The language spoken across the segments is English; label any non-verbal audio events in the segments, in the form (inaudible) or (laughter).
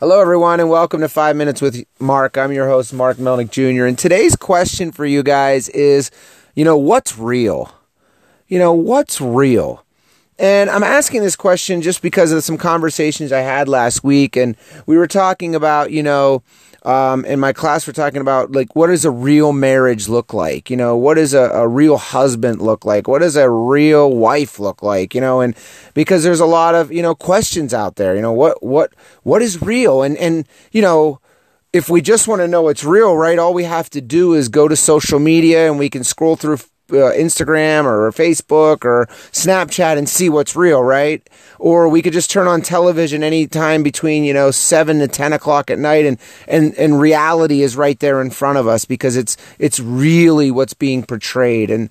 Hello, everyone, and welcome to Five Minutes with Mark. I'm your host, Mark Melnick Jr. And today's question for you guys is, you know, what's real? You know, what's real? And I'm asking this question just because of some conversations I had last week, and we were talking about, you know, um, in my class, we're talking about like what does a real marriage look like? You know, what does a, a real husband look like? What does a real wife look like? You know, and because there's a lot of you know questions out there. You know, what what what is real? And and you know if we just want to know what's real, right, all we have to do is go to social media and we can scroll through uh, Instagram or Facebook or Snapchat and see what's real, right? Or we could just turn on television anytime between, you know, seven to 10 o'clock at night and, and, and reality is right there in front of us because it's, it's really what's being portrayed. And,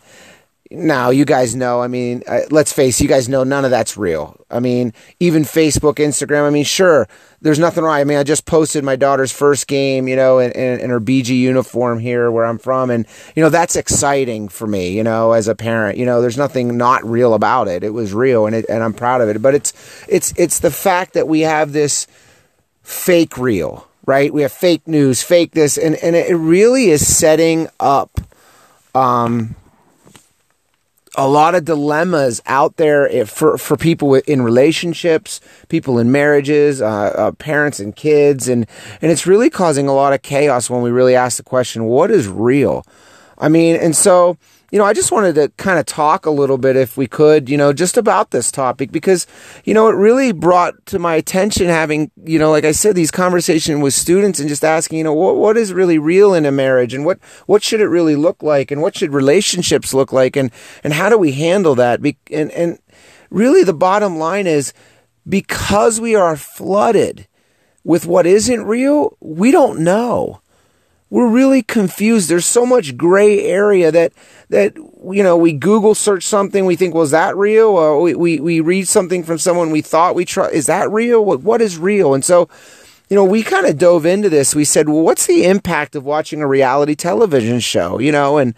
now you guys know i mean uh, let's face it, you guys know none of that's real. I mean even facebook instagram i mean sure there's nothing wrong. I mean i just posted my daughter's first game you know in, in, in, her bg uniform here where i'm from and you know that's exciting for me you know as a parent. You know there's nothing not real about it. It was real and it, and i'm proud of it. But it's it's it's the fact that we have this fake real right? We have fake news fake this and and it really is setting up um a lot of dilemmas out there for for people in relationships, people in marriages, uh, uh, parents and kids, and and it's really causing a lot of chaos when we really ask the question, what is real? I mean, and so you know, I just wanted to kind of talk a little bit, if we could, you know, just about this topic because, you know, it really brought to my attention having, you know, like I said, these conversations with students and just asking, you know, what, what is really real in a marriage and what, what should it really look like and what should relationships look like and, and how do we handle that? And, and really the bottom line is because we are flooded with what isn't real, we don't know we're really confused. There's so much gray area that that you know we Google search something, we think, well, that real? Or we we, we read something from someone we thought we trust. Is that real? What what is real? And so, you know, we kind of dove into this. We said, well, what's the impact of watching a reality television show? You know, and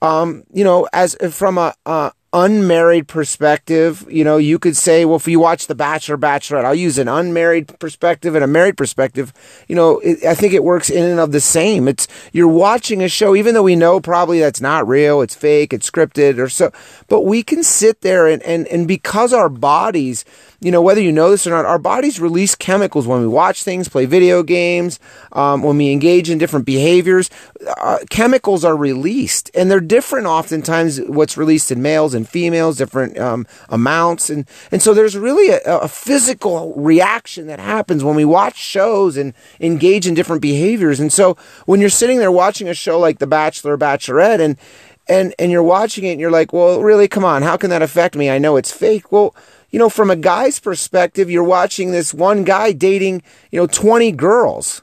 um, you know, as from a, a unmarried perspective, you know, you could say, well, if you watch The Bachelor, Bachelorette, I'll use an unmarried perspective and a married perspective. You know, it, I think it works in and of the same. It's you're watching a show, even though we know probably that's not real, it's fake, it's scripted, or so, but we can sit there and and and because our bodies you know, whether you know this or not, our bodies release chemicals when we watch things, play video games, um, when we engage in different behaviors. Uh, chemicals are released, and they're different oftentimes. What's released in males and females, different um, amounts, and and so there's really a, a physical reaction that happens when we watch shows and engage in different behaviors. And so when you're sitting there watching a show like The Bachelor, or Bachelorette, and and and you're watching it and you're like, well, really, come on, how can that affect me? I know it's fake. Well, you know, from a guy's perspective, you're watching this one guy dating, you know, 20 girls.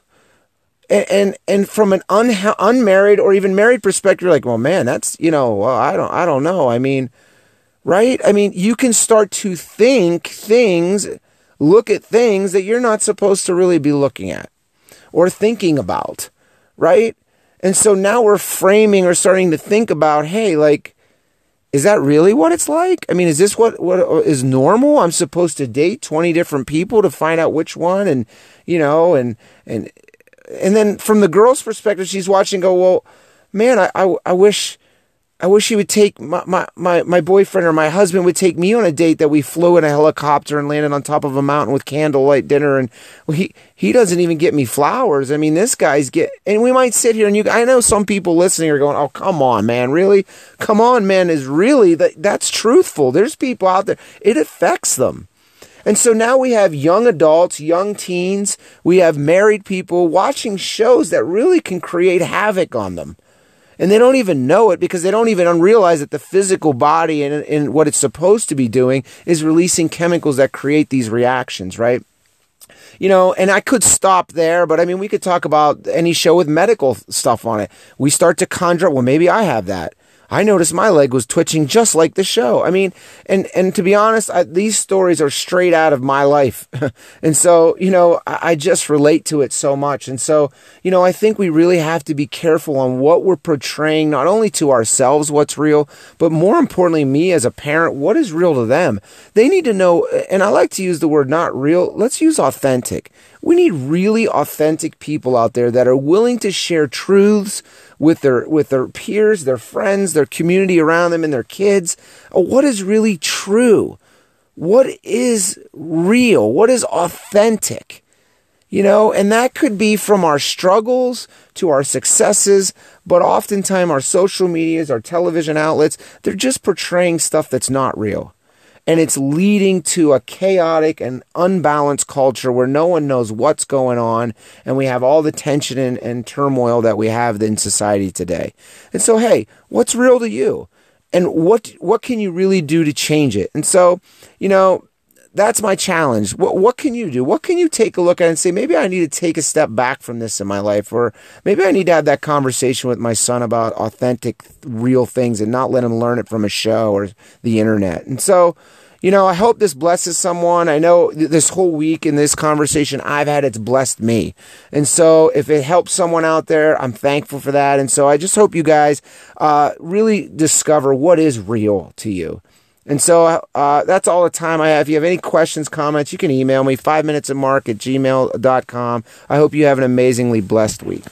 And, and, and from an un, unmarried or even married perspective, you're like, well, man, that's, you know, well, I don't, I don't know. I mean, right? I mean, you can start to think things, look at things that you're not supposed to really be looking at or thinking about, right? And so now we're framing or starting to think about, hey, like, is that really what it's like? I mean, is this what what is normal? I'm supposed to date 20 different people to find out which one and you know and and and then from the girl's perspective, she's watching go, "Well, man, I I, I wish I wish he would take my, my, my, my, boyfriend or my husband would take me on a date that we flew in a helicopter and landed on top of a mountain with candlelight dinner. And well, he, he doesn't even get me flowers. I mean, this guy's get, and we might sit here and you, I know some people listening are going, Oh, come on, man. Really? Come on, man. Is really that that's truthful. There's people out there. It affects them. And so now we have young adults, young teens, we have married people watching shows that really can create havoc on them and they don't even know it because they don't even realize that the physical body and, and what it's supposed to be doing is releasing chemicals that create these reactions, right? you know, and I could stop there, but I mean, we could talk about any show with medical stuff on it. We start to conjure, well, maybe I have that. I noticed my leg was twitching just like the show. I mean, and and to be honest, I, these stories are straight out of my life, (laughs) and so you know, I, I just relate to it so much. And so you know, I think we really have to be careful on what we're portraying, not only to ourselves what's real, but more importantly, me as a parent, what is real to them. They need to know, and I like to use the word not real. Let's use authentic We need really authentic people out there that are willing to share truths with their with their peers, their friends, their community around them and their kids. Uh, what is really true? What is real? What is authentic? You know, and that could be from our struggles to our successes, but oftentimes our social medias, our television outlets, they're just portraying stuff that's not real. And it's leading to a chaotic and unbalanced culture where no one knows what's going on, and we have all the tension and, and turmoil that we have in society today. And so, hey, what's real to you? And what what can you really do to change it? And so, you know, that's my challenge. What what can you do? What can you take a look at and say maybe I need to take a step back from this in my life, or maybe I need to have that conversation with my son about authentic, real things and not let him learn it from a show or the internet. And so, you know, I hope this blesses someone. I know this whole week in this conversation I've had, it's blessed me. And so if it helps someone out there, I'm thankful for that. And so I just hope you guys uh, really discover what is real to you. And so uh, that's all the time I have. If you have any questions, comments, you can email me, five minutes at mark at gmail.com. I hope you have an amazingly blessed week.